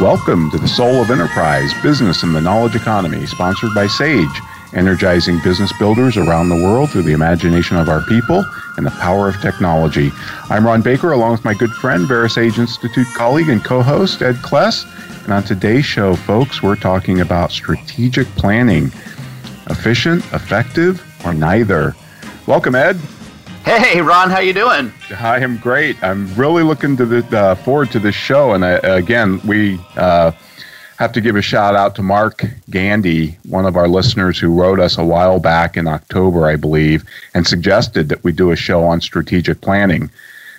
Welcome to the Soul of Enterprise Business and the Knowledge Economy, sponsored by SAGE, energizing business builders around the world through the imagination of our people and the power of technology. I'm Ron Baker, along with my good friend, VeraSage Institute colleague and co host, Ed Kless. And on today's show, folks, we're talking about strategic planning efficient, effective, or neither. Welcome, Ed. Hey, Ron, how you doing? I am great. I'm really looking to the uh, forward to this show, and I, again, we uh, have to give a shout out to Mark Gandy, one of our listeners who wrote us a while back in October, I believe, and suggested that we do a show on strategic planning.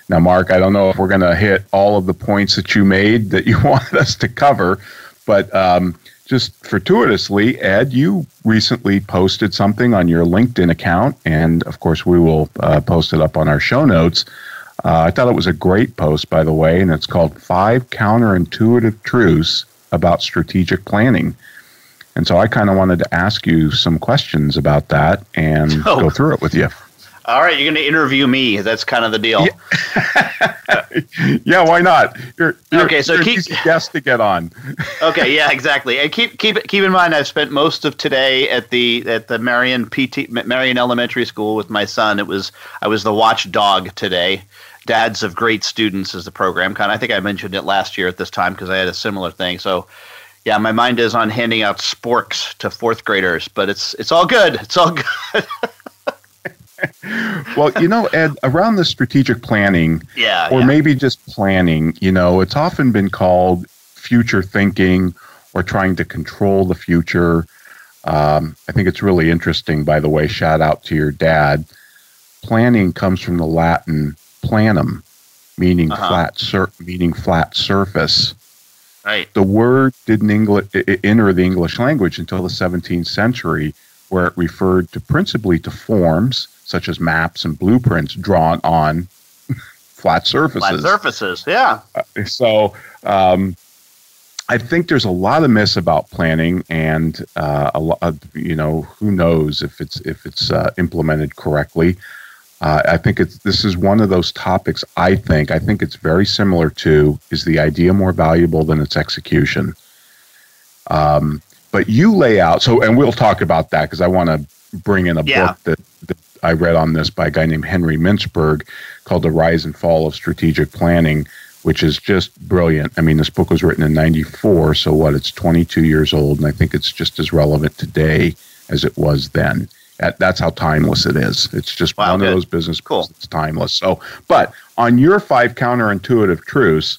Now, Mark, I don't know if we're going to hit all of the points that you made that you wanted us to cover, but um, just fortuitously, Ed, you recently posted something on your LinkedIn account, and of course, we will uh, post it up on our show notes. Uh, I thought it was a great post, by the way, and it's called Five Counterintuitive Truths About Strategic Planning. And so I kind of wanted to ask you some questions about that and oh. go through it with you. All right, you're going to interview me. That's kind of the deal. Yeah, yeah why not? You're, you're, okay, so keep guest to get on. okay, yeah, exactly. And keep keep keep in mind, I've spent most of today at the at the Marion PT Marion Elementary School with my son. It was I was the watchdog today. Dads of great students is the program. Kind of, I think I mentioned it last year at this time because I had a similar thing. So yeah, my mind is on handing out sporks to fourth graders, but it's it's all good. It's all good. well, you know, Ed, around the strategic planning, yeah, or yeah. maybe just planning, you know, it's often been called future thinking or trying to control the future. Um, I think it's really interesting, by the way. Shout out to your dad. Planning comes from the Latin planum, meaning uh-huh. flat, sur- meaning flat surface. Right. The word didn't English, enter the English language until the 17th century, where it referred to principally to forms such as maps and blueprints drawn on flat surfaces. Flat surfaces, yeah. Uh, so um, I think there's a lot of myths about planning, and uh, a lot of, you know who knows if it's if it's uh, implemented correctly. Uh, I think it's this is one of those topics. I think I think it's very similar to is the idea more valuable than its execution. Um, but you lay out so, and we'll talk about that because I want to bring in a yeah. book that I read on this by a guy named Henry Mintzberg called The Rise and Fall of Strategic Planning, which is just brilliant. I mean, this book was written in 94, so what, it's 22 years old, and I think it's just as relevant today as it was then. That's how timeless it is. It's just wow, one good. of those business cool. It's timeless. So, but on your five counterintuitive truths,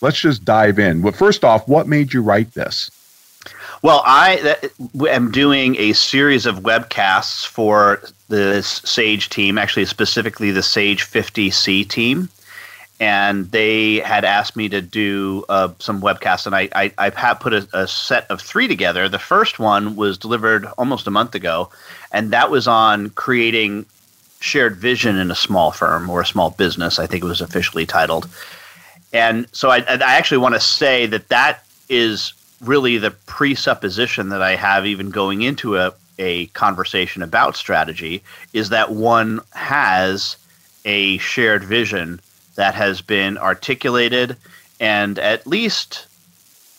let's just dive in. Well, first off, what made you write this? Well, I am doing a series of webcasts for the Sage team, actually specifically the Sage 50C team, and they had asked me to do uh, some webcasts, and I I, I put a, a, set of three together. The first one was delivered almost a month ago, and that was on creating shared vision in a small firm or a small business. I think it was officially titled, and so I, I actually want to say that that is really the presupposition that I have even going into a a conversation about strategy is that one has a shared vision that has been articulated and at least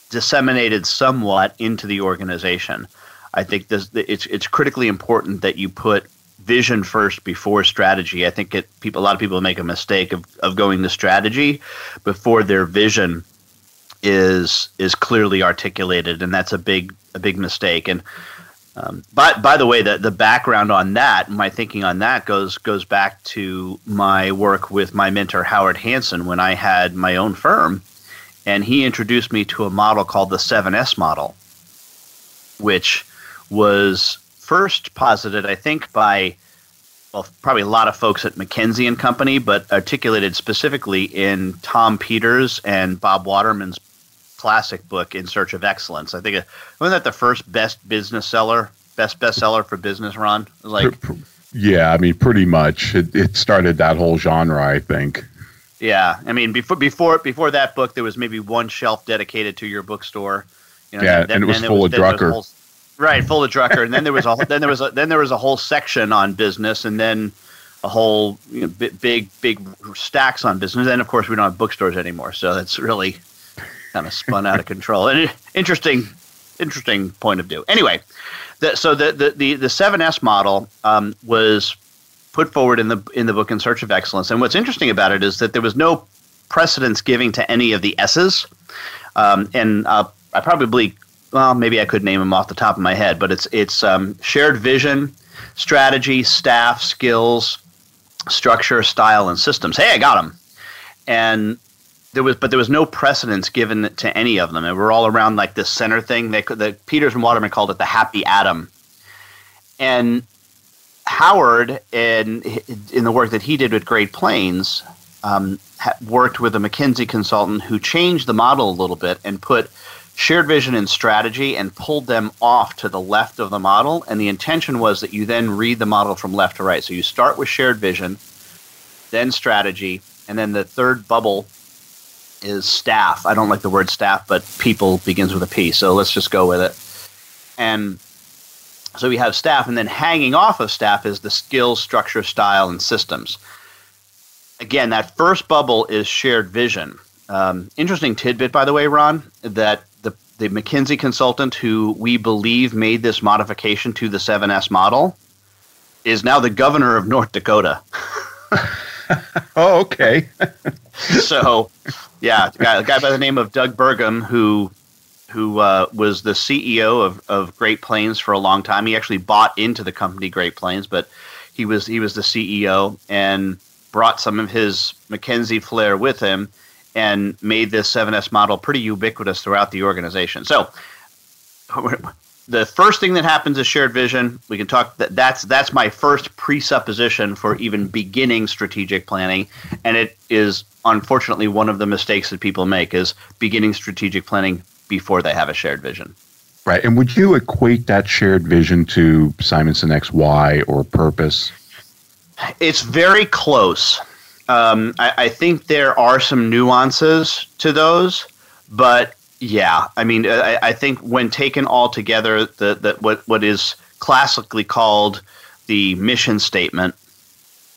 disseminated somewhat into the organization. I think this, it's it's critically important that you put vision first before strategy. I think it people a lot of people make a mistake of, of going to strategy before their vision is is clearly articulated, and that's a big a big mistake. And um, but by the way, the the background on that, my thinking on that goes goes back to my work with my mentor Howard Hanson when I had my own firm, and he introduced me to a model called the 7S model, which was first posited, I think, by well, probably a lot of folks at McKinsey and Company, but articulated specifically in Tom Peters and Bob Waterman's classic book, In Search of Excellence. I think it, wasn't that the first best business seller, best bestseller for business, Ron? Like, yeah, I mean, pretty much. It, it started that whole genre, I think. Yeah, I mean, before before before that book, there was maybe one shelf dedicated to your bookstore. You know, yeah, then, and it was full was, of Drucker. Whole, right, full of Drucker, and then there was a then there was a, then there was a whole section on business, and then a whole you know, big big stacks on business. And of course, we don't have bookstores anymore, so that's really kind of spun out of control. And interesting, interesting point of view. Anyway, the, so the the the, the 7S model um, was put forward in the in the book in search of excellence. And what's interesting about it is that there was no precedence giving to any of the S's. Um, and uh, I probably well maybe I could name them off the top of my head, but it's it's um, shared vision, strategy, staff, skills, structure, style, and systems. Hey, I got them. And there was but there was no precedence given to any of them. And we're all around like this center thing. They the peters and waterman called it the happy atom and howard in in the work that he did with great plains um, worked with a mckinsey consultant who changed the model a little bit and put shared vision and strategy and pulled them off to the left of the model. And the intention was that you then read the model from left to right. So you start with shared vision then strategy and then the third bubble is staff. I don't like the word staff, but people begins with a P. So let's just go with it. And so we have staff, and then hanging off of staff is the skills, structure, style, and systems. Again, that first bubble is shared vision. Um, interesting tidbit, by the way, Ron, that the, the McKinsey consultant who we believe made this modification to the 7S model is now the governor of North Dakota. oh, okay. so yeah, a guy, a guy by the name of Doug Burgum, who who uh, was the CEO of, of Great Plains for a long time. He actually bought into the company Great Plains, but he was he was the CEO and brought some of his McKinsey flair with him and made this 7S model pretty ubiquitous throughout the organization. So the first thing that happens is shared vision. We can talk that that's that's my first presupposition for even beginning strategic planning, and it is unfortunately one of the mistakes that people make is beginning strategic planning before they have a shared vision. Right, and would you equate that shared vision to Simon Sinek's why or purpose? It's very close. Um, I, I think there are some nuances to those, but yeah, I mean, I, I think when taken all together, the, the what what is classically called the mission statement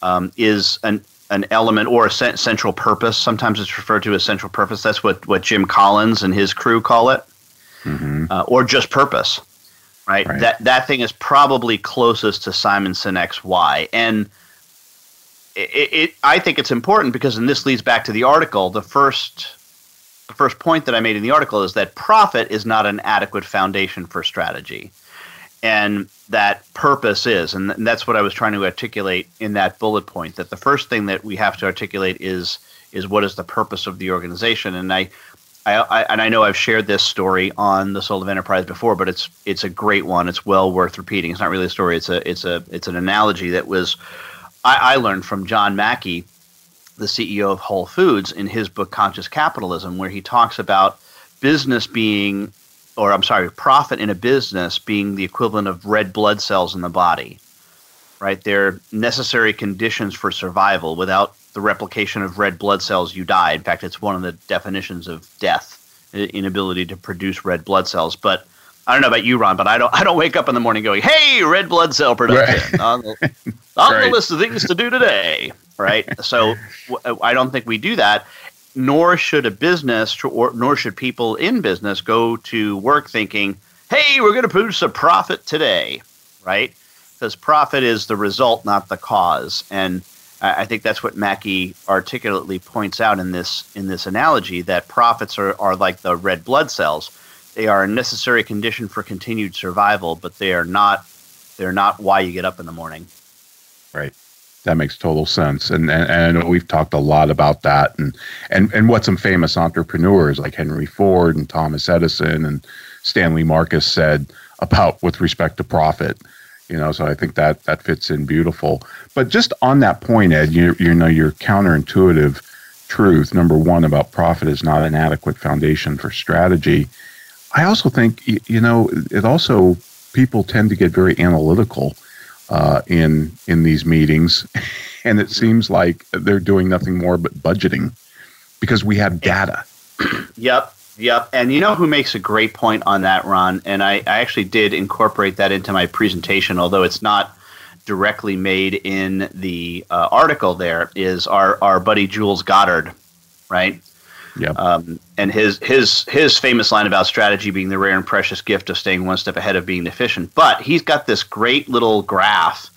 um, is an an element or a central purpose. Sometimes it's referred to as central purpose. That's what what Jim Collins and his crew call it, mm-hmm. uh, or just purpose. Right? right? That that thing is probably closest to Simon Sinek's why, and it, it, I think it's important because, and this leads back to the article. The first the first point that I made in the article is that profit is not an adequate foundation for strategy. And that purpose is, and that's what I was trying to articulate in that bullet point. That the first thing that we have to articulate is is what is the purpose of the organization. And I, I, I and I know I've shared this story on the Soul of Enterprise before, but it's it's a great one. It's well worth repeating. It's not really a story. It's a it's a it's an analogy that was I, I learned from John Mackey the CEO of Whole Foods, in his book Conscious Capitalism, where he talks about business being, or I'm sorry, profit in a business being the equivalent of red blood cells in the body. Right? They're necessary conditions for survival. Without the replication of red blood cells, you die. In fact, it's one of the definitions of death, inability to produce red blood cells. But I don't know about you, Ron, but I don't. I don't wake up in the morning going, "Hey, red blood cell production right. on, the, on right. the list of things to do today." right? so I don't think we do that. Nor should a business, or, nor should people in business go to work thinking, "Hey, we're going to produce a profit today," right? because profit is the result, not the cause. And I think that's what Mackey articulately points out in this in this analogy that profits are, are like the red blood cells. They are a necessary condition for continued survival, but they are not they're not why you get up in the morning. Right. That makes total sense. And, and, and we've talked a lot about that and, and, and what some famous entrepreneurs like Henry Ford and Thomas Edison and Stanley Marcus said about with respect to profit you know so i think that that fits in beautiful but just on that point ed you, you know your counterintuitive truth number one about profit is not an adequate foundation for strategy i also think you know it also people tend to get very analytical uh, in in these meetings and it seems like they're doing nothing more but budgeting because we have data yep Yep. And you know who makes a great point on that, Ron? And I, I actually did incorporate that into my presentation, although it's not directly made in the uh, article there, is our, our buddy Jules Goddard, right? Yeah. Um, and his his his famous line about strategy being the rare and precious gift of staying one step ahead of being efficient. But he's got this great little graph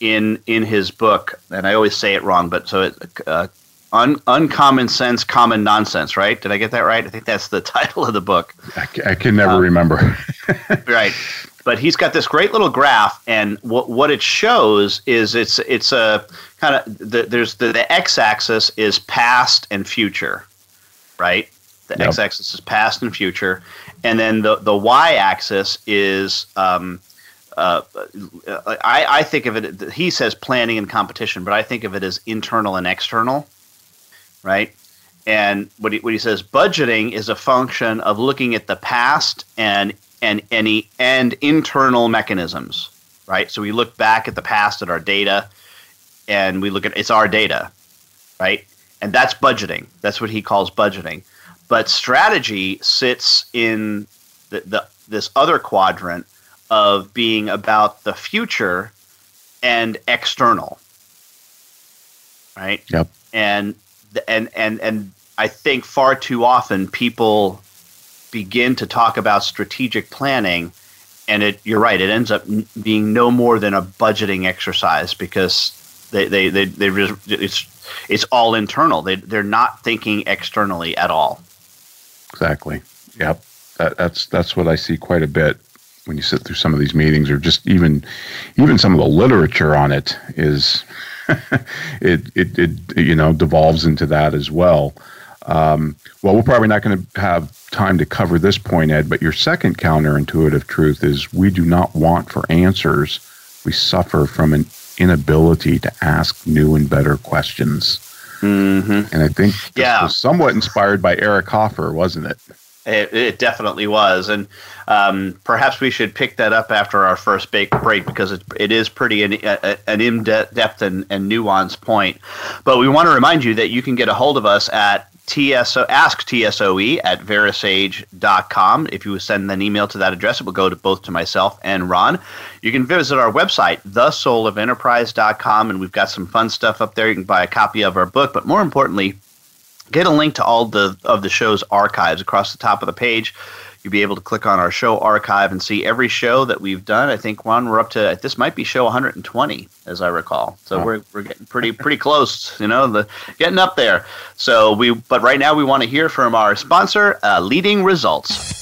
in in his book, and I always say it wrong, but so it, uh, Un, uncommon sense, common nonsense, right? Did I get that right? I think that's the title of the book. I, I can never um, remember. right, but he's got this great little graph, and what what it shows is it's it's a kind of the, there's the, the x-axis is past and future, right? The yep. x-axis is past and future, and then the the y-axis is um, uh, I, I think of it. He says planning and competition, but I think of it as internal and external right? And what he, what he says, budgeting is a function of looking at the past and and any and internal mechanisms, right? So we look back at the past at our data, and we look at it's our data, right? And that's budgeting. That's what he calls budgeting. But strategy sits in the, the this other quadrant of being about the future and external, right? Yep. And and and and I think far too often people begin to talk about strategic planning and it you're right it ends up being no more than a budgeting exercise because they they they, they it's it's all internal they they're not thinking externally at all exactly yep that, that's that's what i see quite a bit when you sit through some of these meetings or just even even some of the literature on it is it, it, it, you know, devolves into that as well. Um, well, we're probably not going to have time to cover this point, Ed, but your second counterintuitive truth is we do not want for answers. We suffer from an inability to ask new and better questions. Mm-hmm. And I think yeah. was somewhat inspired by Eric Hoffer, wasn't it? It, it definitely was, and um, perhaps we should pick that up after our first break because it, it is pretty an, an in-depth and, and nuanced point. But we want to remind you that you can get a hold of us at TSO, ask TSOE at verasage.com. If you send an email to that address, it will go to both to myself and Ron. You can visit our website, thesoulofenterprise.com, and we've got some fun stuff up there. You can buy a copy of our book, but more importantly, get a link to all the of the show's archives across the top of the page. You'll be able to click on our show archive and see every show that we've done. I think one we're up to this might be show 120 as I recall. So oh. we're we're getting pretty pretty close, you know, the getting up there. So we but right now we want to hear from our sponsor, uh, Leading Results.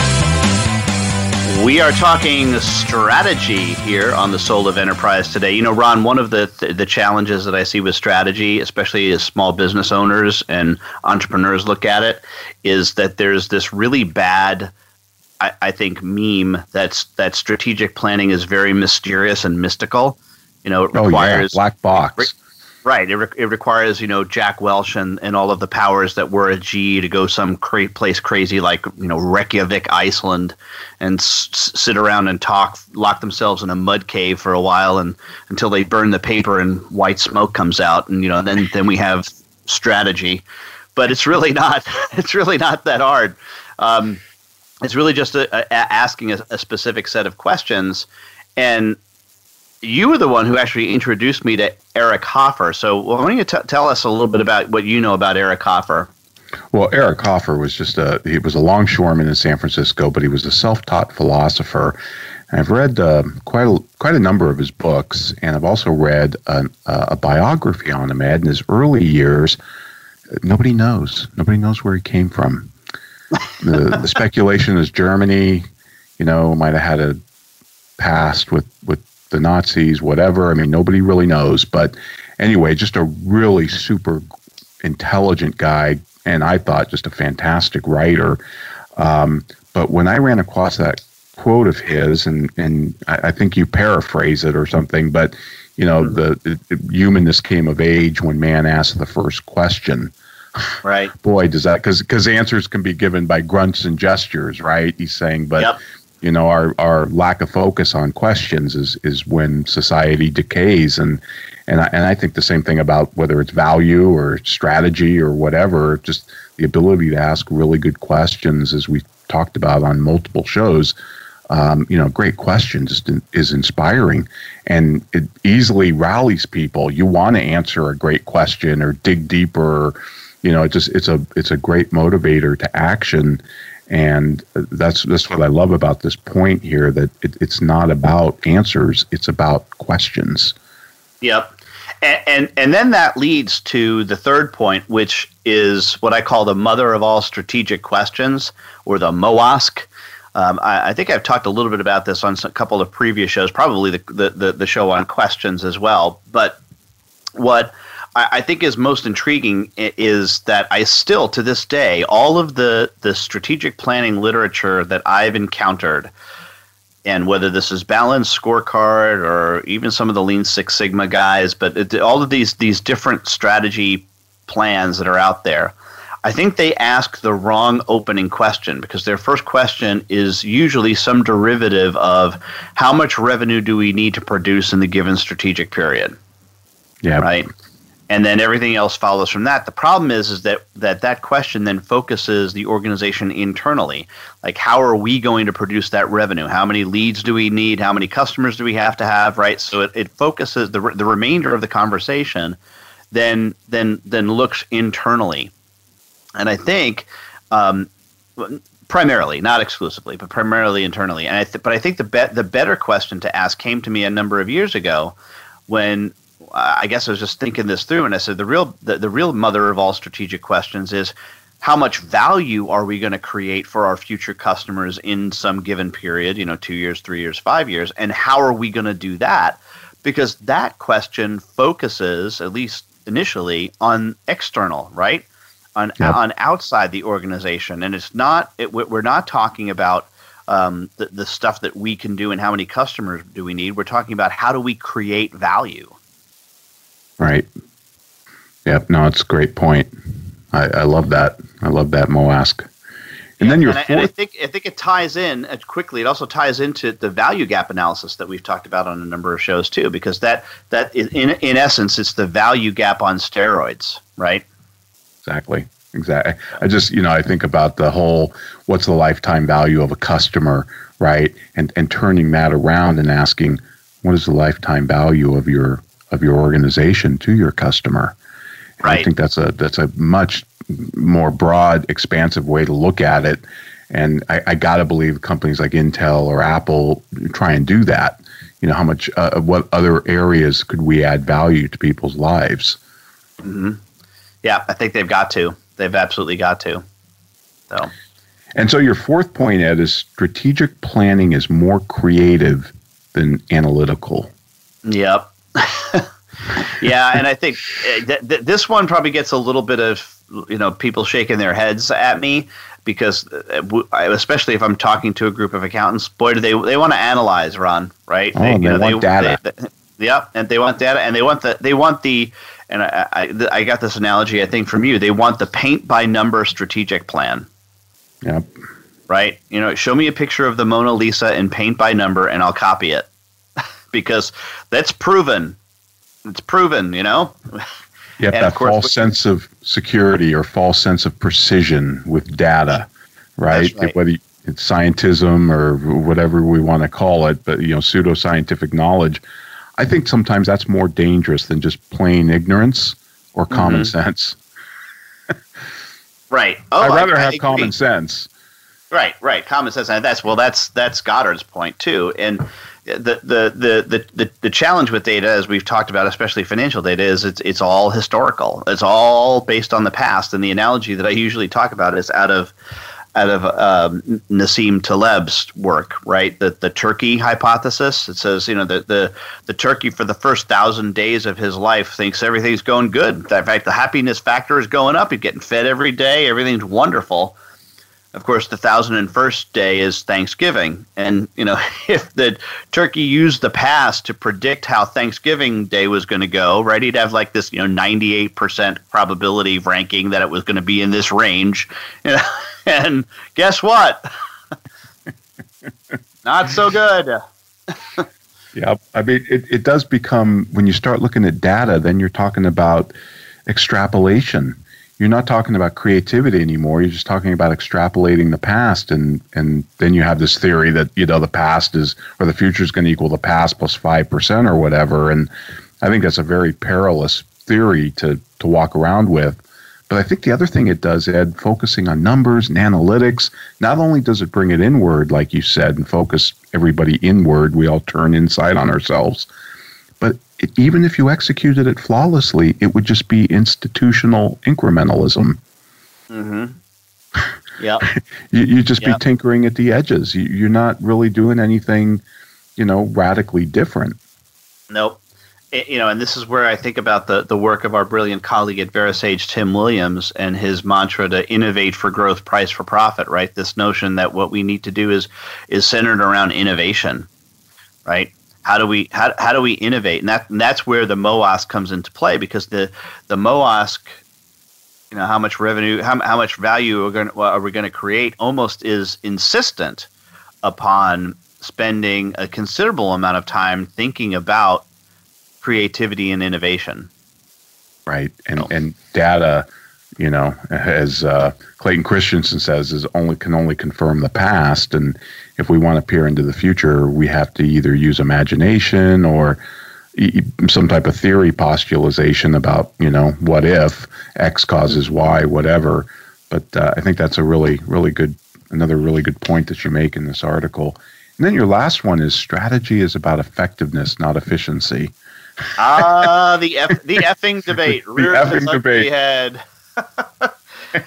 We are talking strategy here on the Soul of Enterprise today. You know, Ron, one of the th- the challenges that I see with strategy, especially as small business owners and entrepreneurs look at it, is that there's this really bad, I, I think, meme that's that strategic planning is very mysterious and mystical. You know, it requires oh, yeah. black box. Right. It, re- it requires, you know, Jack Welch and, and all of the powers that were a G to go some cra- place crazy like, you know, Reykjavik, Iceland, and s- sit around and talk, lock themselves in a mud cave for a while and until they burn the paper and white smoke comes out. And, you know, then, then we have strategy. But it's really not, it's really not that hard. Um, it's really just a, a, asking a, a specific set of questions. And you were the one who actually introduced me to Eric Hoffer. So, why don't you t- tell us a little bit about what you know about Eric Hoffer? Well, Eric Hoffer was just a he was a longshoreman in San Francisco, but he was a self-taught philosopher. And I've read uh, quite a, quite a number of his books, and I've also read a, a biography on him. Ed, in his early years, nobody knows. Nobody knows where he came from. the, the speculation is Germany. You know, might have had a past with with the Nazis, whatever. I mean, nobody really knows. But anyway, just a really super intelligent guy, and I thought just a fantastic writer. Um, but when I ran across that quote of his, and and I, I think you paraphrase it or something, but you know, the, the, humanness came of age when man asked the first question. Right. Boy, does that because because answers can be given by grunts and gestures, right? He's saying, but yep you know our our lack of focus on questions is is when society decays. And and I, and I think the same thing about whether it's value or strategy or whatever just the ability to ask really good questions as we talked about on multiple shows. Um, you know great questions is, is inspiring. And it easily rallies people. You want to answer a great question or dig deeper. You know it just it's a it's a great motivator to action and that's that's what I love about this point here that it, it's not about answers; it's about questions. Yep, and, and and then that leads to the third point, which is what I call the mother of all strategic questions, or the MOASQ. Um, I, I, think I've talked a little bit about this on a couple of previous shows, probably the, the, the, the show on questions as well. But what I, I think is most intriguing is that I still, to this day, all of the the strategic planning literature that I've encountered, and whether this is Balanced Scorecard or even some of the Lean Six Sigma guys, but it, all of these these different strategy plans that are out there. I think they ask the wrong opening question because their first question is usually some derivative of how much revenue do we need to produce in the given strategic period. Yeah. Right and then everything else follows from that. The problem is is that that that question then focuses the organization internally. Like how are we going to produce that revenue? How many leads do we need? How many customers do we have to have, right? So it, it focuses the the remainder of the conversation then then then looks internally. And I think um, primarily, not exclusively, but primarily internally. And I th- but I think the be- the better question to ask came to me a number of years ago when I guess I was just thinking this through, and I said the real the, the real mother of all strategic questions is how much value are we going to create for our future customers in some given period, you know, two years, three years, five years, and how are we going to do that? Because that question focuses, at least initially on external, right? On Yep. on outside the organization, and it's not. It, we- we're not talking about um, the the stuff that we can do and how many customers do we need. We're talking about how do we create value. Right. Yep. No, it's a great point. I, I love that. I love that MOASQ. And then your and I, and I think I think it ties in uh, quickly. It also ties into the value gap analysis that we've talked about on a number of shows too, because that that is, in in essence it's the value gap on steroids, right? Exactly. Exactly. I just, you know, I think about the whole what's the lifetime value of a customer, right? And and turning that around and asking what is the lifetime value of your of your organization to your customer. And I think that's a that's a much more broad, expansive way to look at it. And I, I got to believe companies like Intel or Apple try and do that. You know, how much, uh, what other areas could we add value to people's lives? Yeah, I think they've got to. They've absolutely got to. So And so your fourth point, Ed, is strategic planning is more creative than analytical. Yep. yeah, and I think uh, th- th- this one probably gets a little bit of you know people shaking their heads at me because I- especially if I'm talking to a group of accountants, boy, do they they want to analyze, Ron, right? Oh, and they want data. they- they- yep, and they want data, and they want the they want the and I, I, I got this analogy I think from you. They want the paint by number strategic plan. Yep. right? You know, show me a picture of the Mona Lisa in paint by number and I'll copy it. Because that's proven. It's proven, you know? Yeah, that false with- sense of security or false sense of precision with data, right? Right. Whether it's scientism or whatever we want to call it, but you know, pseudoscientific knowledge. I think sometimes that's more dangerous than just plain ignorance or common Mm-hmm. sense. Right. Oh, I'd I- rather I have agree. common sense. Right, right. Common sense. And that's well that's that's Goddard's point too. And the the, the the the challenge with data, as we've talked about, especially financial data, is it's it's all historical. It's all based on the past. And the analogy that I usually talk about is out of out of um, Nassim Taleb's work, right? The the turkey hypothesis. It says, you know, the the the turkey for the first thousand days of his life thinks everything's going good. In fact, the happiness factor is going up. He's getting fed every day. Everything's wonderful of course, the thousand and first day is Thanksgiving, and you know if the turkey used the past to predict how Thanksgiving Day was going to go, right? He'd have like this, you know, ninety-eight percent probability ranking that it was going to be in this range, you know, and guess what? Not so good. yeah, I mean, it, it does become, when you start looking at data, then you're talking about extrapolation. You're not talking about creativity anymore. You're just talking about extrapolating the past. And, and then you have this theory that, you know, the past is, or the future is going to equal the past 5% or whatever. And I think that's a very perilous theory to, to walk around with. But I think the other thing it does, Ed, focusing on numbers and analytics, not only does it bring it inward, like you said, and focus everybody inward, we all turn inside on ourselves. But it, even if you executed it flawlessly, it would just be institutional incrementalism. Mm-hmm. Yeah. You, you just Yep. be tinkering at the edges. You, you're not really doing anything, you know, radically different. Nope. It- you know, and this is where I think about the, the work of our brilliant colleague at VeraSage, Tim Williams, and his mantra to innovate for growth, price for profit. Right, this notion that what we need to do is is centered around innovation. Right, how do we how, how do we innovate, and that and that's where the MOASQ comes into play because the the MOASQ, you know, how much revenue, how how much value are, going are we going to create, almost is insistent upon spending a considerable amount of time thinking about creativity and innovation. right? And and data, you know, as uh, Clayton Christensen says, is only can only confirm the past. And if we want to peer into the future, we have to either use imagination or some type of theory postulation about, you know, what if X causes Y, whatever. But uh, I think that's a really, really good, another really good point that you make in this article. And then your last one is strategy is about effectiveness, not efficiency. Ah, the F, the effing debate. The effing debate. Head.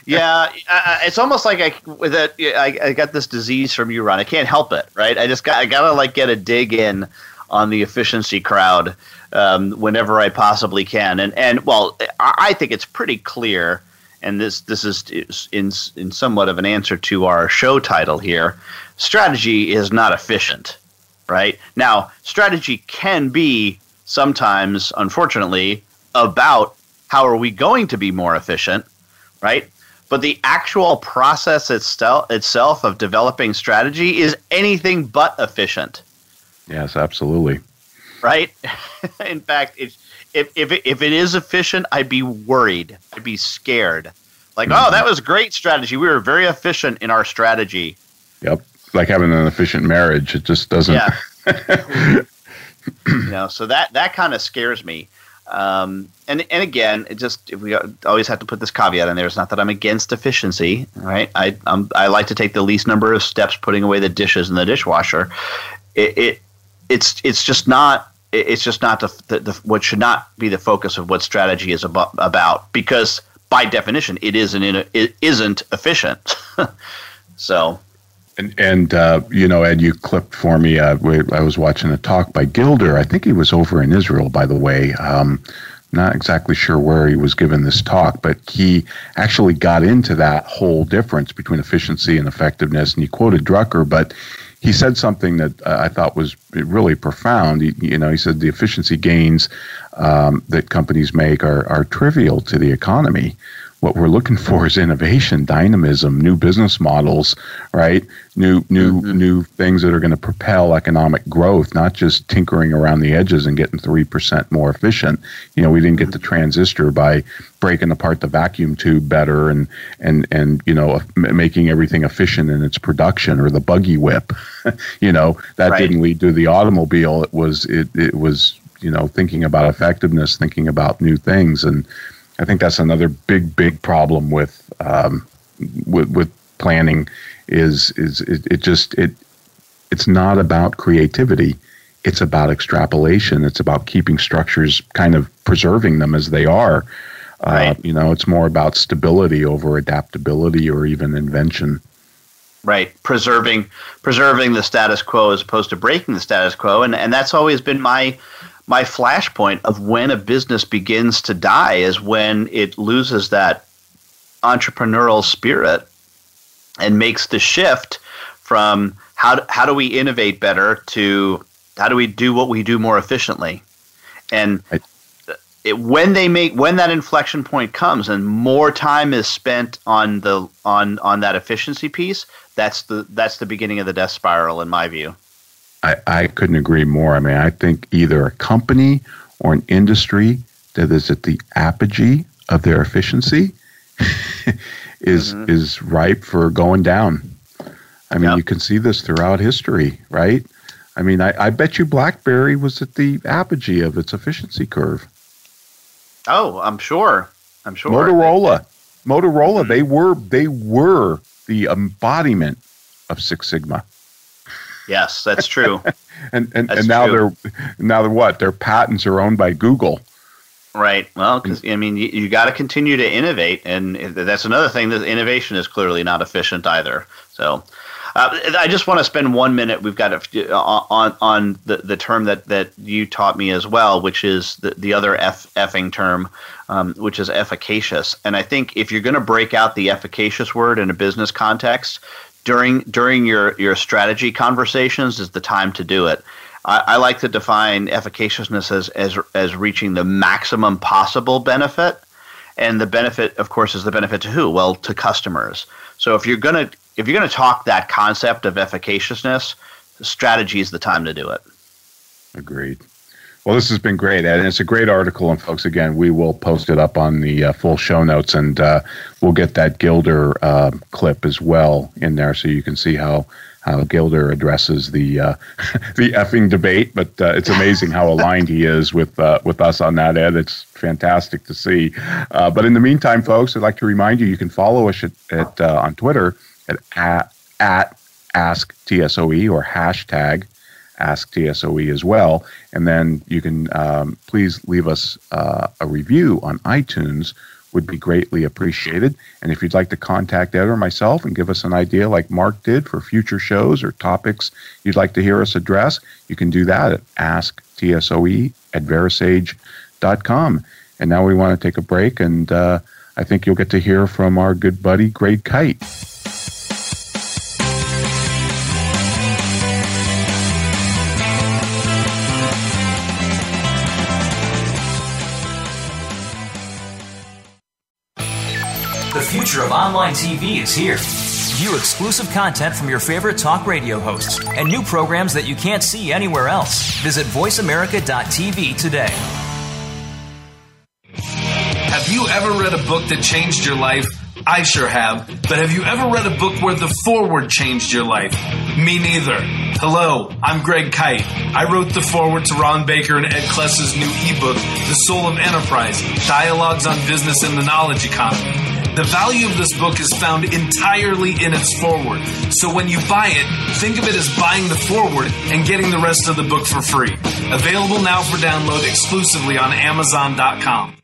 yeah, I, I- it's almost like I with that I, I got this disease from you, Ron. I can't help it, right? I just got I gotta like get a dig in on the efficiency crowd um, whenever I possibly can. And and well, I think it's pretty clear. And this this is in in somewhat of an answer to our show title here. Strategy is not efficient, right? Now, strategy can be sometimes, unfortunately, about how are we going to be more efficient, right? But the actual process itself itself of developing strategy is anything but efficient. Yes, absolutely. Right. In fact, if if it, if it is efficient, I'd be worried. I'd be scared. Like, mm-hmm. oh, that was great strategy. We were very efficient in our strategy. Yep. Like having an efficient marriage. It just doesn't. Yeah. you know, so that that kind of scares me. Um, and and again, it just we always have to put this caveat in there. It's not that I'm against efficiency, right? I I'm, i like to take the least number of steps putting away the dishes in the dishwasher. It, it it's it's just not it's just not the, the, the, what should not be the focus of what strategy is about, about because by definition it isn't it isn't efficient. so and, and uh, you know, Ed, you clipped for me. Uh, I was watching a talk by Gilder. I think he was over in Israel, by the way. Um, not exactly sure where he was given this talk, but he actually got into that whole difference between efficiency and effectiveness. And he quoted Drucker, but he said something that I thought was really profound. He, you know, he said the efficiency gains um, that companies make are, are trivial to the economy what we're looking for is innovation, dynamism, new business models, right? New new mm-hmm. new things that are going to propel economic growth, not just tinkering around the edges and getting 3% more efficient. You know, we didn't get the mm-hmm. transistor by breaking apart the vacuum tube better and and and you know, making everything efficient in its production or the buggy whip. you know, that right. didn't lead to the automobile. It was it it was you know thinking about effectiveness thinking about new things and I think that's another big, big problem with um, with, with planning is is it, it, just it it's not about creativity. It's about extrapolation. It's about keeping structures kind of preserving them as they are. Uh, right. Uh, you know, it's more about stability over adaptability or even invention. Right, preserving preserving the status quo as opposed to breaking the status quo, and and that's always been my my flashpoint of when a business begins to die is when it loses that entrepreneurial spirit and makes the shift from how how do we innovate better to how do we do what we do more efficiently? And it, when they make when that inflection point comes and more time is spent on the on on that efficiency piece that's the that's the beginning of the death spiral in my view I, I couldn't agree more. I mean, I think either a company or an industry that is at the apogee of their efficiency is mm-hmm. is ripe for going down. I mean, yep. you can see this throughout history, right? I mean, I, I bet you BlackBerry was at the apogee of its efficiency curve. Oh, I'm sure. I'm sure. Motorola, Motorola, mm-hmm. they were they were the embodiment of Six Sigma. Yes, that's true. and and, that's and now true. they're now they're what? Their patents are owned by Google. Right. Well, because I mean, you, you got to continue to innovate, and that's another thing. That innovation is clearly not efficient either. So, uh, I just want to spend one minute. We've got a, on on the, the term that, that you taught me as well, which is the, the other F, effing term, um, which is efficacious. And I think if you're going to break out the efficacious word in a business context, during during your your strategy conversations is the time to do it. I, I like to define efficaciousness as, as as reaching the maximum possible benefit, and the benefit, of course, is the benefit to who? Well, to customers. So if you're gonna if you're gonna talk that concept of efficaciousness, strategy is the time to do it. Agreed. Well, this has been great, Ed, and it's a great article. And folks, again, we will post it up on the uh, full show notes, and uh, we'll get that Gilder uh, clip as well in there, so you can see how how Gilder addresses the uh, the effing debate. But uh, it's amazing how aligned he is with uh, with us on that, Ed. It's fantastic to see. but in the meantime, folks, I'd like to remind you you can follow us at, at on Twitter at at, at ask TSOE or hashtag Ask TSOE as well. And then you can um, please leave us uh, a review on iTunes would be greatly appreciated. And if you'd like to contact Ed or myself and give us an idea like Mark did for future shows or topics you'd like to hear us address, you can do that at TSOE at verasage.com. And now we want to take a break, and uh, I think you'll get to hear from our good buddy, Greg Kyte. Future of online TV is here. View exclusive content from your favorite talk radio hosts and new programs that you can't see anywhere else. Visit VoiceAmerica.tv today. Have you ever read a book that changed your life? I sure have. But have you ever read a book where the foreword changed your life? Me neither. Hello, I'm Greg Kyte. I wrote the foreword to Ron Baker and Ed Kless's new ebook, The Soul of Enterprise Dialogues on Business and the Knowledge Economy. The value of this book is found entirely in its foreword. So when you buy it, think of it as buying the foreword and getting the rest of the book for free. Available now for download exclusively on Amazon.com.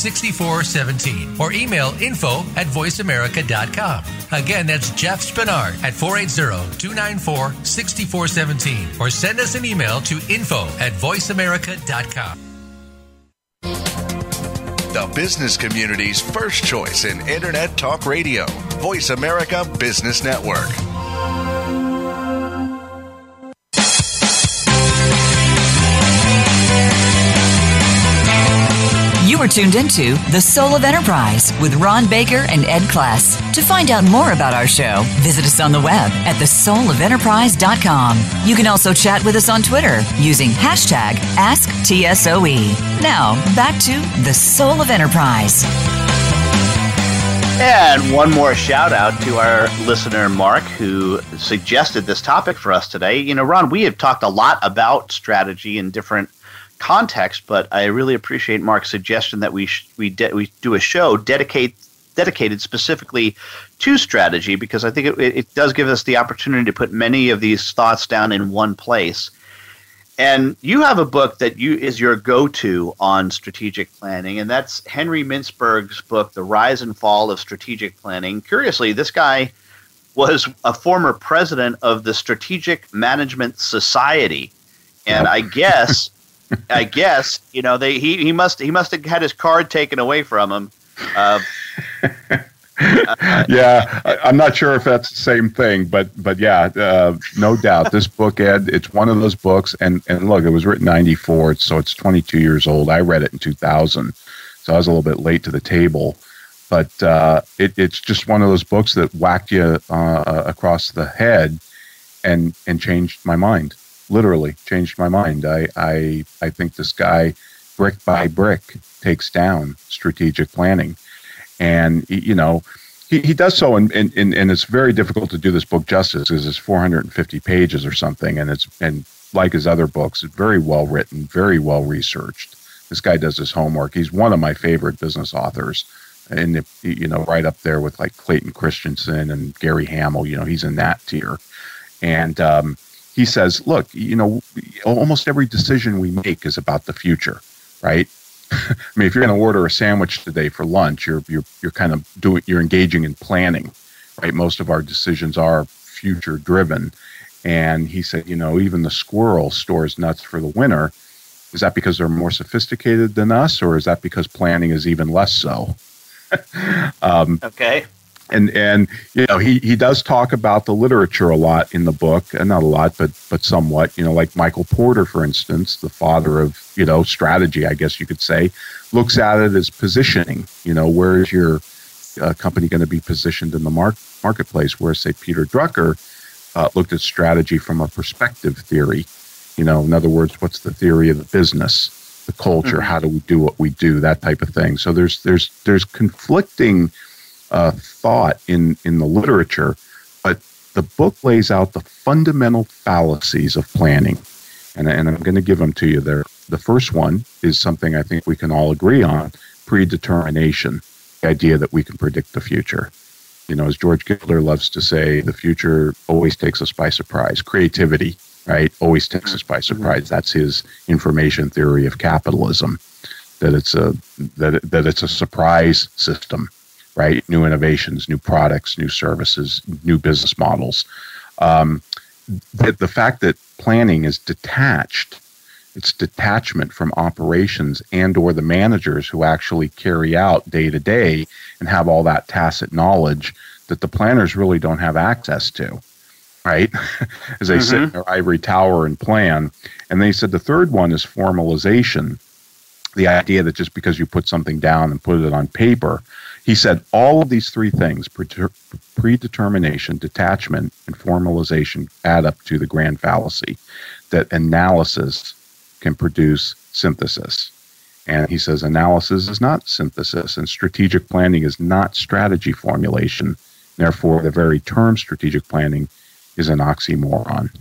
6417 or email info at voiceamerica.com. Again, that's Jeff Spinard at 480 294 6417 or send us an email to info at voiceamerica.com. The business community's first choice in Internet Talk Radio, Voice America Business Network. Are tuned into The Soul of Enterprise with Ron Baker and Ed Kless. To find out more about our show, visit us on the web at thesoulofenterprise.com. You can also chat with us on Twitter using hashtag AskTSOE. Now, back to The Soul of Enterprise. And one more shout out to our listener, Mark, who suggested this topic for us today. You know, Ron, we have talked a lot about strategy in different context, but I really appreciate Mark's suggestion that we sh- we de- we do a show dedicate dedicated specifically to strategy because I think it, it does give us the opportunity to put many of these thoughts down in one place. And you have a book that you is your go-to on strategic planning, and that's Henry Mintzberg's book, The Rise and Fall of Strategic Planning. Curiously, this guy was a former president of the Strategic Management Society, and I guess I guess you know they he, he must he must have had his card taken away from him. Uh, yeah, I, am not sure if that's the same thing, but but yeah, uh, no doubt. This book, Ed, it's one of those books, and and look, it was written '94, so it's 22 years old. I read it in 2000, so I was a little bit late to the table, but uh, it, it's just one of those books that whacked you uh, across the head, and and changed my mind. Literally changed my mind. I I I think this guy, brick by brick, takes down strategic planning. And you know he, he does so and and and it's very difficult to do this book justice because it's 450 pages or something and it's and like his other books it's very well written very well researched. This guy does his homework. He's one of my favorite business authors. And you know right up there with like clayton christensen and gary hamel you know he's in that tier. And um, he says look you know almost every decision we make is about the future right I mean, if you're going to order a sandwich today for lunch, you're you're you're kind of doing you're engaging in planning, right? Most of our decisions are future driven, and he said, you know, even the squirrel stores nuts for the winter. Is that because they're more sophisticated than us, or is that because planning is even less so? um, okay and and you know he he does talk about the literature a lot in the book and not a lot but but somewhat you know like michael porter for instance the father of you know strategy i guess you could say looks at it as positioning you know where is your uh, company going to be positioned in the mar- marketplace where say peter drucker uh, looked at strategy from a perspective theory you know in other words what's the theory of the business the culture mm-hmm. how do we do what we do that type of thing so there's there's there's conflicting uh, thought in in the literature, but the book lays out the fundamental fallacies of planning, and, and I'm going to give them to you. They're the first one is something I think we can all agree on predetermination, the idea that we can predict the future. You know, as George Gilder loves to say, the future always takes us by surprise. Creativity, right, always takes us by surprise. That's his information theory of capitalism. That it's a that that it's a surprise system, right? New innovations, new products, new services, new business models. Um, the, the fact that planning is detached it's detachment from operations and or the managers who actually carry out day to day and have all that tacit knowledge that the planners really don't have access to right as they mm-hmm. sit in their ivory tower and plan and they said the third one is formalization the idea that just because you put something down and put it on paper he said all of these three things predetermination detachment and formalization add up to the grand fallacy that analysis can produce synthesis. And he says analysis is not synthesis, and strategic planning is not strategy formulation. Therefore, the very term strategic planning is an oxymoron.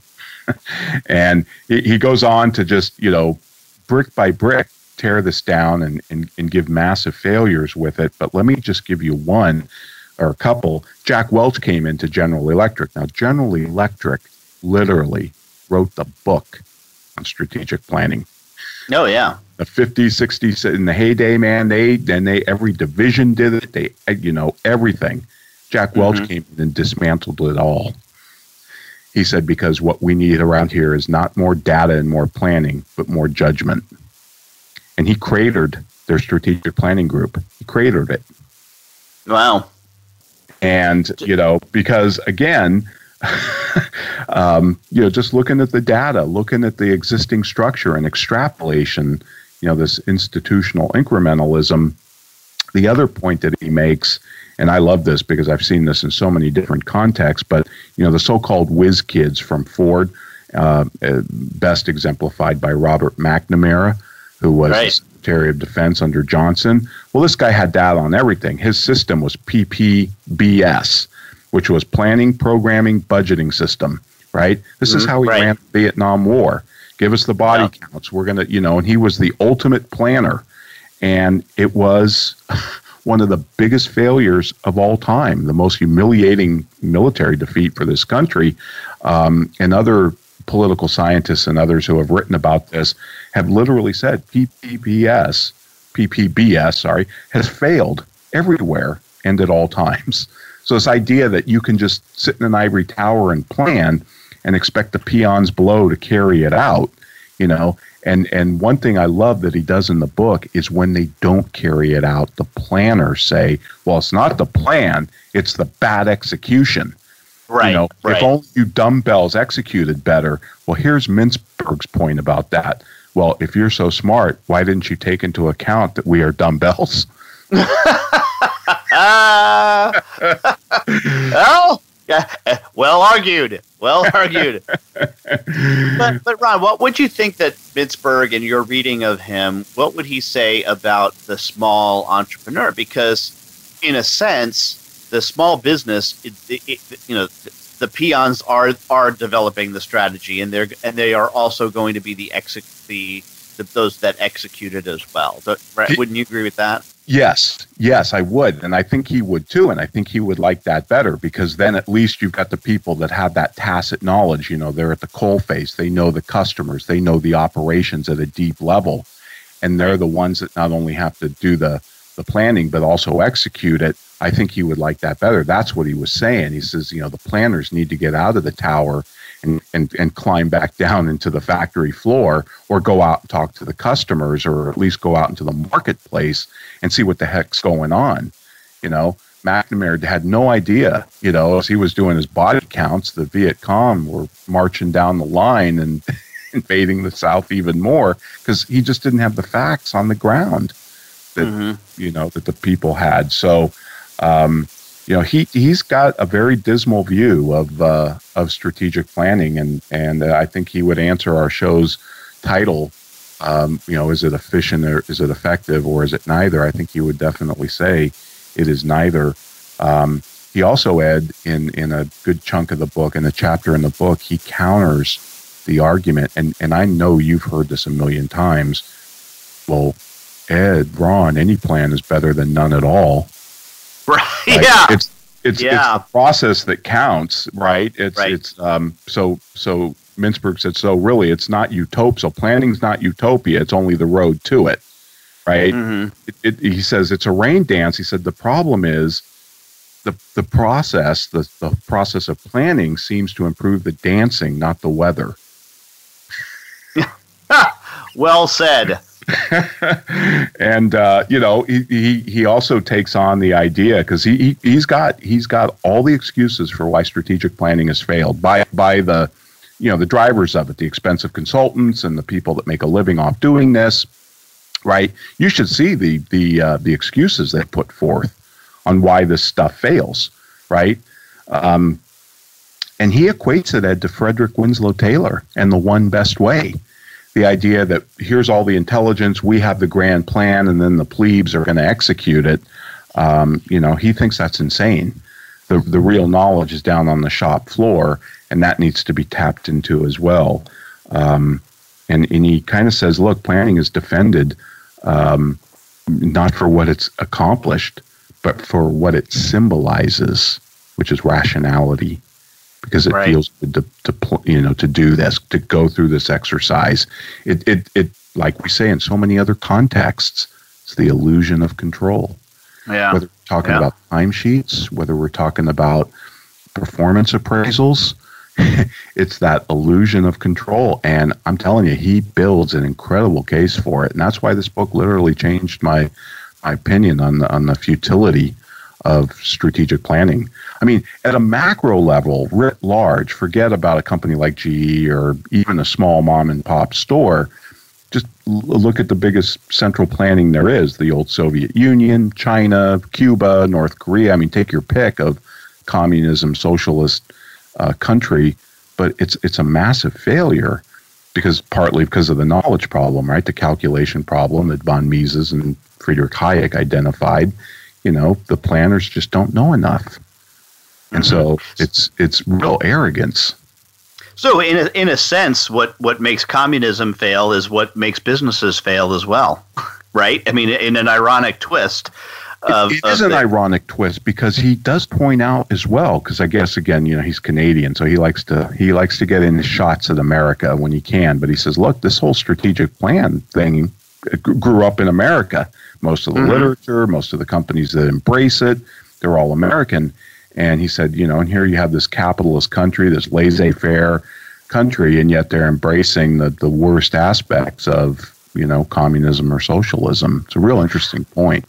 and he goes on to just, you know, brick by brick, tear this down and, and, and give massive failures with it. But let me just give you one or a couple. Jack Welch came into General Electric. Now, General Electric literally wrote the book on strategic planning. Oh yeah. The 50s, 60s in the heyday, man, they then they every division did it. They you know, everything. Jack Welch mm-hmm. came in and dismantled it all. He said because what we need around here is not more data and more planning, but more judgment. And he cratered their strategic planning group. He cratered it. Wow. And, you know, because again, um, you know, just looking at the data, looking at the existing structure and extrapolation, you know, this institutional incrementalism. The other point that he makes, and I love this because I've seen this in so many different contexts, but, you know, the so called whiz kids from Ford, uh, uh best exemplified by Robert McNamara, who was right. Secretary of Defense under Johnson. Well, this guy had data on everything. His system was PPBS which was planning, programming, budgeting system, right? This mm-hmm. is how we right. ran the Vietnam War. Give us the body yeah. counts. We're going to, you know, and he was the ultimate planner. And it was one of the biggest failures of all time, the most humiliating military defeat for this country. Um, and other political scientists and others who have written about this have literally said PPBS, PPBS, sorry, has failed everywhere and at all times. So this idea that you can just sit in an ivory tower and plan and expect the peons below to carry it out, you know, and and one thing I love that he does in the book is when they don't carry it out, the planners say, "Well, it's not the plan; it's the bad execution." Right. You know, right. if only you dumbbells executed better. Well, here's Mintzberg's point about that. Well, if you're so smart, why didn't you take into account that we are dumbbells? well, well argued. Well argued. but, but Ron, what would you think that Mintzberg, in your reading of him, what would he say about the small entrepreneur? Because, in a sense, the small business, it, it, you know, the peons are are developing the strategy, and they're and they are also going to be the exec the, the those that execute it as well. right? Wouldn't you agree with that? Yes, yes, I would. And I think he would too. And I think he would like that better because then at least you've got the people that have that tacit knowledge. You know, they're at the coal face, they know the customers, they know the operations at a deep level. And they're the ones that not only have to do the, the planning, but also execute it. I think he would like that better. That's what he was saying. He says, you know, the planners need to get out of the tower and, and, and climb back down into the factory floor or go out and talk to the customers or at least go out into the marketplace and see what the heck's going on. You know, McNamara had no idea, you know, as he was doing his body counts, the Viet Cong were marching down the line and invading the South even more because he just didn't have the facts on the ground that, mm-hmm. you know, that the people had. So, um, you know, he he's got a very dismal view of uh, of strategic planning, and and uh, I think he would answer our show's title. Um, you know, is it efficient or is it effective or is it neither? I think he would definitely say it is neither. Um, he also, Ed, in in a good chunk of the book, in a chapter in the book, he counters the argument, and, and I know you've heard this a million times. Well, Ed, Ron, any plan is better than none at all. Right. Yeah. It's it's, yeah. it's the process that counts, right? It's right. it's um so so Mintzberg said so really it's not utopia. So planning's not utopia. It's only the road to it, right? Mm-hmm. It, it, he says it's a rain dance. He said the problem is the the process the, the process of planning seems to improve the dancing, not the weather. well said. and uh, you know he, he he also takes on the idea because he, he he's got he's got all the excuses for why strategic planning has failed by by the you know the drivers of it the expensive consultants and the people that make a living off doing this right? You should see the the uh, the excuses they put forth on why this stuff fails right? Um, and he equates it Ed, to Frederick Winslow Taylor and the one best way the idea that here's all the intelligence, we have the grand plan, and then the plebes are going to execute it. Um, you know, he thinks that's insane. The, the real knowledge is down on the shop floor, and that needs to be tapped into as well. Um, and, and he kind of says, look, planning is defended um, not for what it's accomplished, but for what it symbolizes, which is rationality because it right. feels good to, to you know to do this to go through this exercise. It, it it like we say in so many other contexts it's the illusion of control. Yeah. Whether we're talking yeah. about timesheets whether we're talking about performance appraisals it's that illusion of control. And i'm telling you he builds an incredible case for it. And that's why this book literally changed my my opinion on the on the futility of strategic planning. I mean, at a macro level, writ large, forget about a company like GE or even a small mom and pop store. Just look at the biggest central planning there is the old Soviet Union, China, Cuba, North Korea. I mean, take your pick of communism, socialist uh, country, but it's, it's a massive failure because partly because of the knowledge problem, right? The calculation problem that von Mises and Friedrich Hayek identified you know the planners just don't know enough. And so it's it's real arrogance. So in a, in a sense what what makes communism fail is what makes businesses fail as well right? I mean in an ironic twist of, it is an ironic twist because he does point out as well because i guess again you know he's canadian so he likes to he likes to get in shots at america when he can. But he says look this whole strategic plan thing grew up in america most of the mm-hmm. literature, most of the companies that embrace it, they're all American. And he said, you know, and here you have this capitalist country, this laissez faire country, and yet they're embracing the, the worst aspects of, you know, communism or socialism. It's a real interesting point.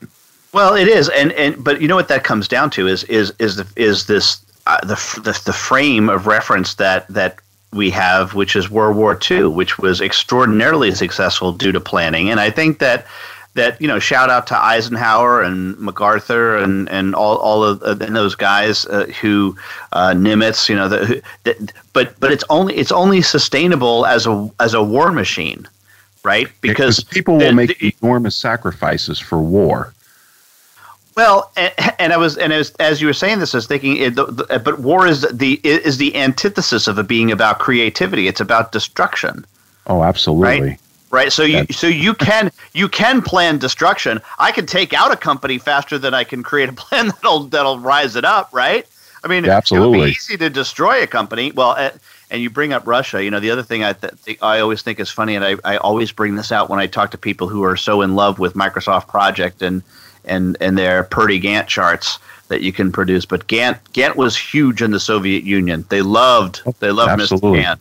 Well, it is, and and but you know what that comes down to is is is the, is this uh, the, the the frame of reference that that we have, which is World War II, which was extraordinarily successful due to planning, and I think that that you know shout out to Eisenhower and MacArthur and and all all of uh, and those guys uh, who uh, Nimitz you know the, that, but but it's only it's only sustainable as a as a war machine right? Because people will the, make the, enormous sacrifices for war well, and, and, I was, and as, as you were saying this, I was thinking, it, the, the, but war is the is the antithesis of it being about creativity. It's about destruction. Oh, absolutely. Right? right so you so you can you can plan destruction i can take out a company faster than i can create a plan that'll that'll rise it up right i mean yeah, absolutely. it would be easy to destroy a company well uh, and you bring up russia you know the other thing i th- i always think is funny and I, I always bring this out when i talk to people who are so in love with microsoft project and and and their purdy gantt charts that you can produce but gantt gantt was huge in the soviet union they loved they loved absolutely. mr gantt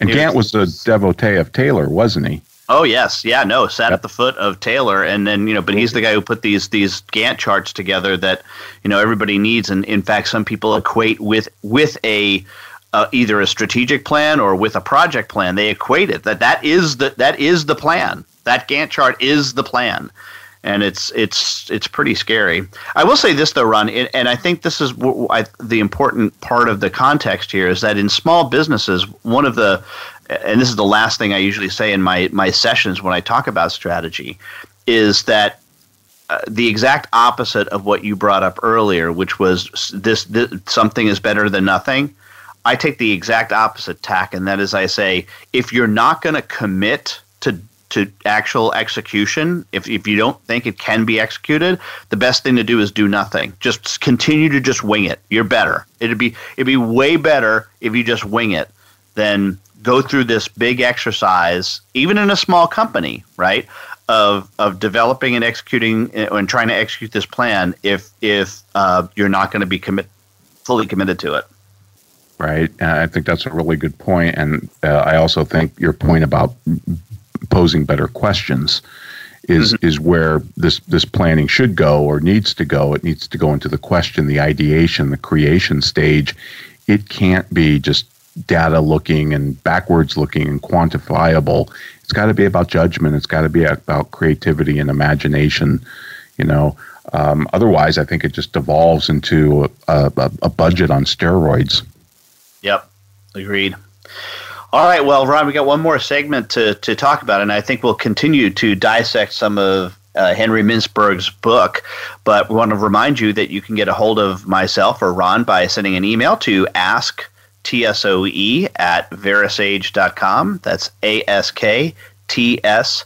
and Gantt was a devotee of Taylor, wasn't he? Oh yes, yeah, no, sat yep. at the foot of Taylor, and then you know, but he's the guy who put these these Gantt charts together that you know everybody needs, and in fact, some people equate with with a uh, either a strategic plan or with a project plan. They equate it that that is the that is the plan. That Gantt chart is the plan, and it's it's it's pretty scary. I will say this though, Ron, and I think this is the important part of the context here is that in small businesses, one of the and this is the last thing I usually say in my my sessions when I talk about strategy, is that uh, the exact opposite of what you brought up earlier, which was this, this something is better than nothing. I take the exact opposite tack, and that is I say if you're not going to commit to to actual execution, if, if you don't think it can be executed, the best thing to do is do nothing. Just continue to just wing it. You're better. It'd be it'd be way better if you just wing it than go through this big exercise, even in a small company, right? Of, of developing and executing uh, and trying to execute this plan if if uh, you're not going to be commit fully committed to it. Right, and I think that's a really good point, and uh, I also think your point about posing better questions is mm-hmm. is where this this planning should go or needs to go. It needs to go into the question, the ideation, the creation stage. It can't be just data looking and backwards looking and quantifiable. It's got to be about judgment. It's got to be about creativity and imagination. You know, um, otherwise, I think it just devolves into a, a, a budget on steroids. Yep, agreed. All right, well, Ron, we got one more segment to, to talk about, and I think we'll continue to dissect some of uh, Henry Mintzberg's book. But we want to remind you that you can get a hold of myself or Ron by sending an email to ask tsoe at verasage.com. That's A S K T S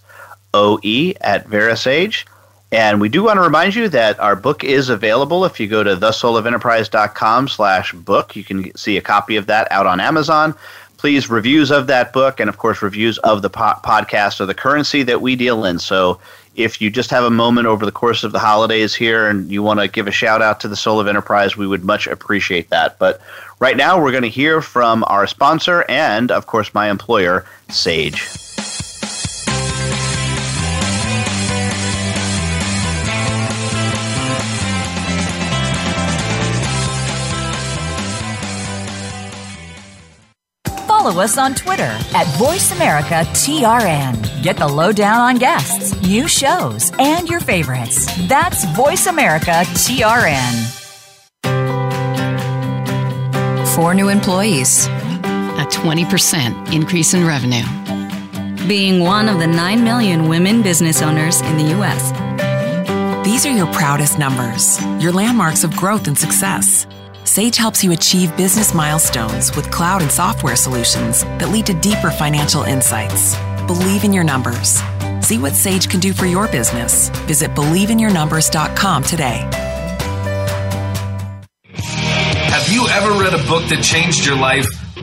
O E at verasage. And we do want to remind you that our book is available. If you go to thesoulofenterprise.com slash book, you can see a copy of that out on Amazon please reviews of that book and of course reviews of the po- podcast are the currency that we deal in. So if you just have a moment over the course of the holidays here and you want to give a shout out to the soul of enterprise we would much appreciate that. But right now we're going to hear from our sponsor and of course my employer sage follow us on Twitter at VoiceAmericaTRN. Get the lowdown on guests, new shows, and your favorites. That's VoiceAmericaTRN. Four new employees, a 20% increase in revenue. Being one of the 9 million women business owners in the U.S. These are your proudest numbers, your landmarks of growth and success. Sage helps you achieve business milestones with cloud and software solutions that lead to deeper financial insights. Believe in your numbers. See what Sage can do for your business. Visit believeinyournumbers.com today. Have you ever read a book that changed your life?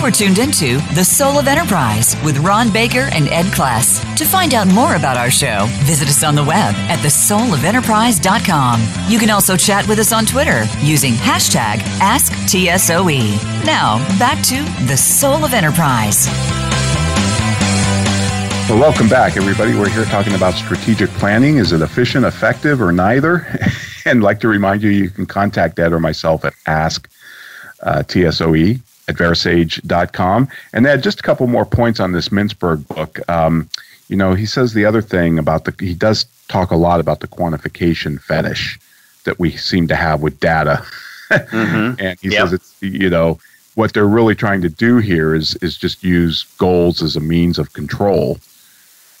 You are tuned into The Soul of Enterprise with Ron Baker and Ed Kless. To find out more about our show, visit us on the web at thesoulofenterprise.com. You can also chat with us on Twitter using hashtag AskTSOE. Now, back to The Soul of Enterprise. Well, welcome back, everybody. We're here talking about strategic planning. Is it efficient, effective, or neither? and like to remind you, you can contact Ed or myself at Ask uh, TSOE at verasage.com. And Ed, just a couple more points on this Mintzberg book. Um, you know, he says the other thing about the, he does talk a lot about the quantification fetish that we seem to have with data. Mm-hmm. and he says it's, you know, what they're really trying to do here is, is just use goals as a means of control,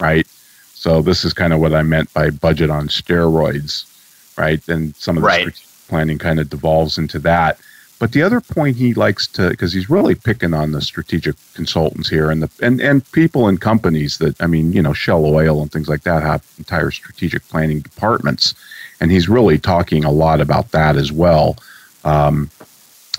right? So this is kind of what I meant by budget on steroids, right? And some of the right. planning kind of devolves into that. But the other point he likes to, because he's really picking on the strategic consultants here and the and, and people and companies that I mean, you know, Shell Oil and things like that have entire strategic planning departments, and he's really talking a lot about that as well. Um,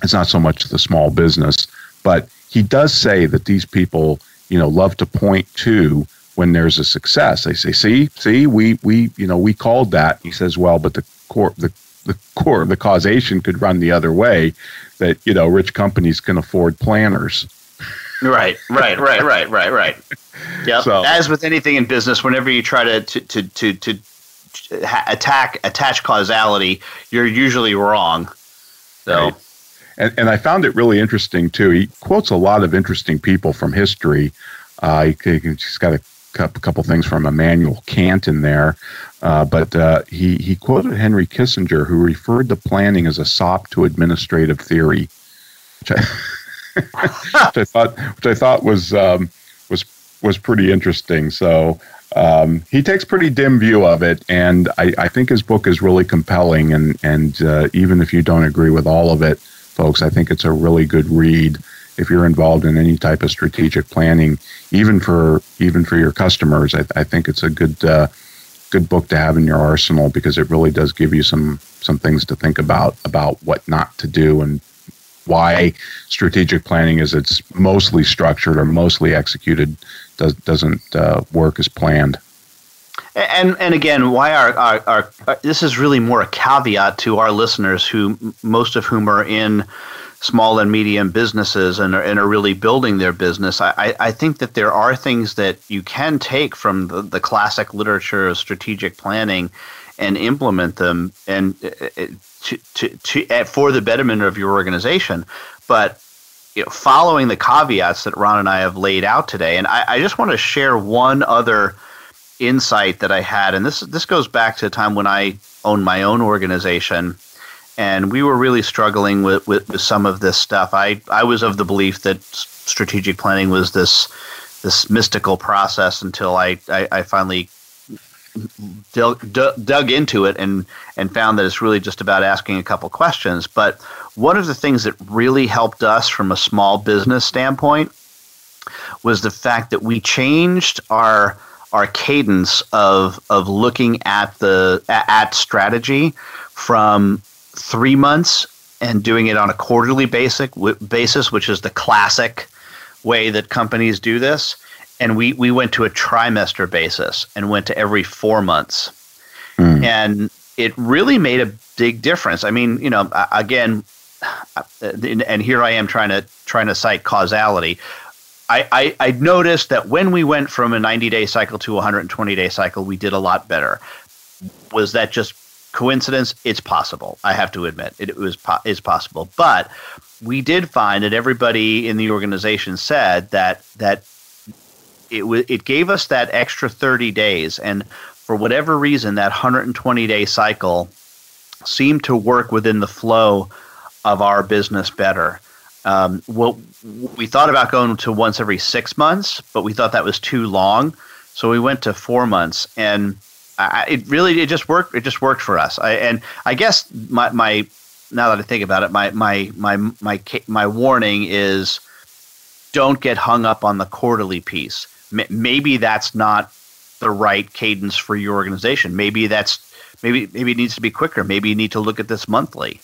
it's not so much the small business, but he does say that these people, you know, love to point to when there's a success. They say, "See, see, we we you know we called that." He says, "Well, but the core the the core of the causation could run the other way that you know rich companies can afford planners. Right right right right right right. Yeah so, as with anything in business whenever you try to to to to, to attack attach causality you're usually wrong. So right. and, and i found it really interesting too. He quotes a lot of interesting people from history. Uh, he, he's got a couple things from Immanuel Kant in there. Uh, but uh, he, he quoted Henry Kissinger, who referred to planning as a sop to administrative theory, which I, which I thought which I thought was um, was was pretty interesting. So um, he takes pretty dim view of it, and I, I think his book is really compelling. And and uh, even if you don't agree with all of it, folks, I think it's a really good read if you're involved in any type of strategic planning, even for even for your customers. I, I think it's a good uh, good book to have in your arsenal because it really does give you some some things to think about about what not to do and why strategic planning is it's mostly structured or mostly executed does, doesn't uh, work as planned. And and again, why our, our, our, this is really more a caveat to our listeners, who most of whom are in small and medium businesses and are, and are really building their business, I, I think that there are things that you can take from the, the classic literature of strategic planning and implement them and uh, uh, to, to, to, for the betterment of your organization. But you know, following the caveats that Ron and I have laid out today, and I, I just want to share one other insight that I had, and this this goes back to a time when I owned my own organization and we were really struggling with, with, with, some of this stuff. I, I was of the belief that strategic planning was this this mystical process until I, I, I finally dug, dug into it and, and found that it's really just about asking a couple questions. But one of the things that really helped us from a small business standpoint was the fact that we changed our our cadence of of looking at the at strategy from three months and doing it on a quarterly basic basis, which is the classic way that companies do this. And we, we went to a trimester basis and went to every four months. Mm. And it really made a big difference. I mean, you know, again, and here I am trying to trying to cite causality. I, I, I noticed that when we went from a 90 day cycle to a 120 day cycle, we did a lot better. Was that just coincidence? It's possible. I have to admit it, was po- is possible. But we did find that everybody in the organization said that that it w- it gave us that extra 30 days. And for whatever reason that 120 day cycle seemed to work within the flow of our business better. Um, we thought about going to once every six months but we thought that was too long. So we went to four months. And I, it really it just worked. It just worked for us. I, and I guess my my now that I think about it, my my my my my warning is don't get hung up on the quarterly piece. Maybe that's not the right cadence for your organization. Maybe that's maybe maybe it needs to be quicker. Maybe you need to look at this monthly,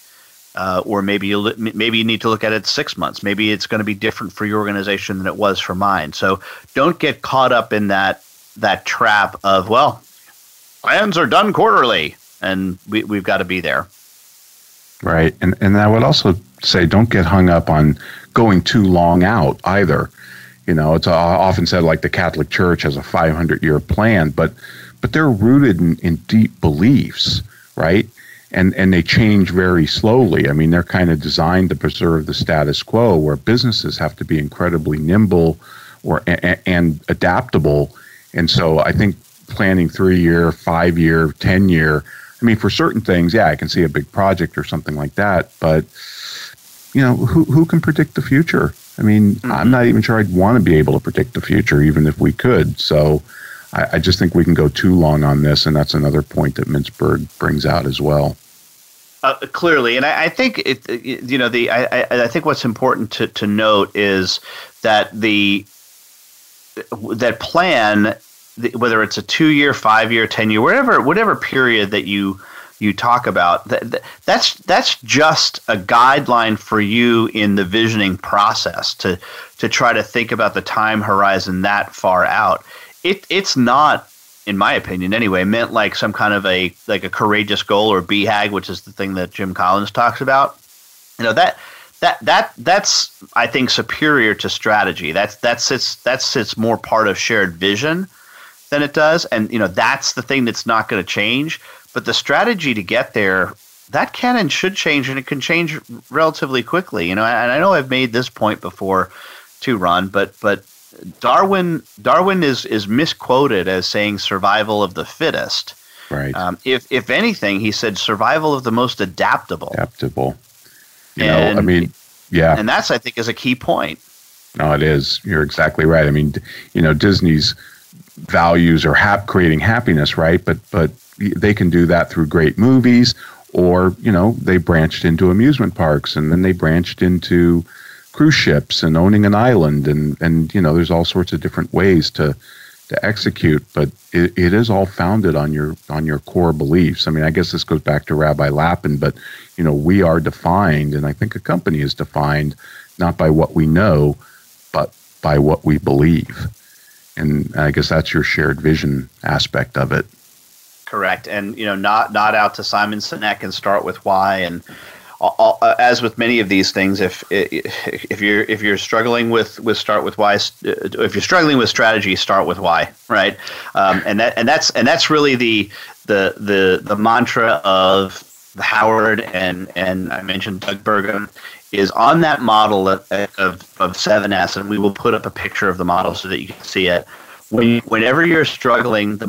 uh, or maybe you maybe you need to look at it six months. Maybe it's going to be different for your organization than it was for mine. So don't get caught up in that that trap of well, plans are done quarterly, and we, we've got to be there. Right, and and I would also say don't get hung up on going too long out either. You know, it's often said like the Catholic Church has a 500 year plan, but but they're rooted in, in deep beliefs, right? And and they change very slowly. I mean, they're kind of designed to preserve the status quo, where businesses have to be incredibly nimble or and, and adaptable. And so I think planning three year, five year, 10 year. I mean, for certain things, yeah, I can see a big project or something like that. But, you know, who, who can predict the future? I mean, mm-hmm. I'm not even sure I'd want to be able to predict the future, even if we could. So I, I just think we can go too long on this. And that's another point that Mintzberg brings out as well. Uh, clearly, and I, I think it, you know the I, I think what's important to, to note is that the that plan whether it's a two year, five year, ten year, whatever whatever period that you you talk about, that, that's that's just a guideline for you in the visioning process to to try to think about the time horizon that far out. It it's not in my opinion anyway, meant like some kind of a like a courageous goal or BHAG, which is the thing that Jim Collins talks about. You know that that that that's I think superior to strategy. That's that sits that sits more part of shared vision than it does, and you know that's the thing that's not going to change. But the strategy to get there, that can and should change, and it can change relatively quickly. You know, and I know I've made this point before, to Ron, but but Darwin Darwin is is misquoted as saying survival of the fittest. Right. Um, if if anything, he said survival of the most adaptable. Adaptable. You and, know, I mean, yeah. And that's I think is a key point. No, it is. You're exactly right. I mean, you know, Disney's values or hap- creating happiness, right? But but they can do that through great movies, or you know, they branched into amusement parks, and then they branched into cruise ships and owning an island and and you know there's all sorts of different ways to to execute but it, it is all founded on your on your core beliefs i mean i guess this goes back to rabbi Lapin, but you know we are defined and i think a company is defined not by what we know but by what we believe and i guess that's your shared vision aspect of it. Correct. And you know not not out to simon sinek and start with why. And uh, as with many of these things, if if you're if you're struggling with with start with why, uh, if you're struggling with strategy, start with why, right? Um, and that and that's and that's really the the the the mantra of Howard and and I mentioned Doug Burgum is on that model of, of, of 7S, and we will put up a picture of the model so that you can see it. When, whenever you're struggling, the,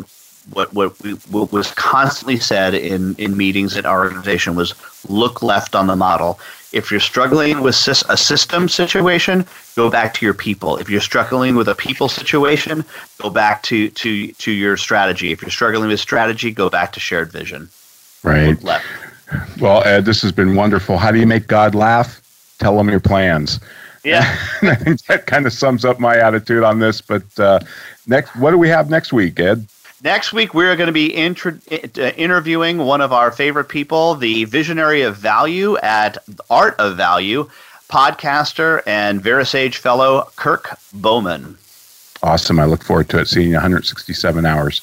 what what, we, what was constantly said in in meetings at our organization was look left on the model. If you're struggling with a system situation, go back to your people. If you're struggling with a people situation, go back to to to your strategy. If you're struggling with strategy, go back to shared vision. Right. Left. Well, Ed, this has been wonderful. How do you make God laugh? Tell them your plans. Yeah, I think that kind of sums up my attitude on this. But uh, next, what do we have next week, Ed? Next week, we're going to be inter- uh, interviewing one of our favorite people, the visionary of value at Art of Value, podcaster and VeraSage fellow Kirk Bowman. Awesome. I look forward to it. Seeing you 167 hours.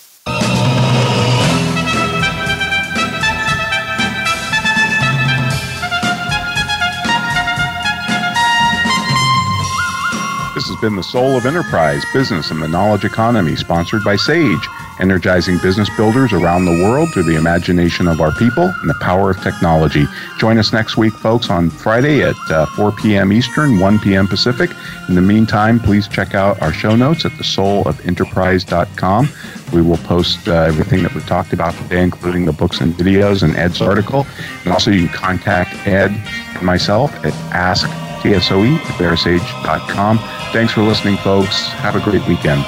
Has been the Soul of Enterprise Business and the Knowledge Economy, sponsored by Sage energizing business builders around the world through the imagination of our people and the power of technology. Join us next week, folks, on Friday at uh, 4 p.m. Eastern, 1 p.m. Pacific. In the meantime, please check out our show notes at thesoulofenterprise.com. We will post uh, everything that we talked about today, including the books and videos and Ed's article. And also, you can contact Ed and myself at asktsoe at verasage.com. Thanks for listening, folks. Have a great weekend.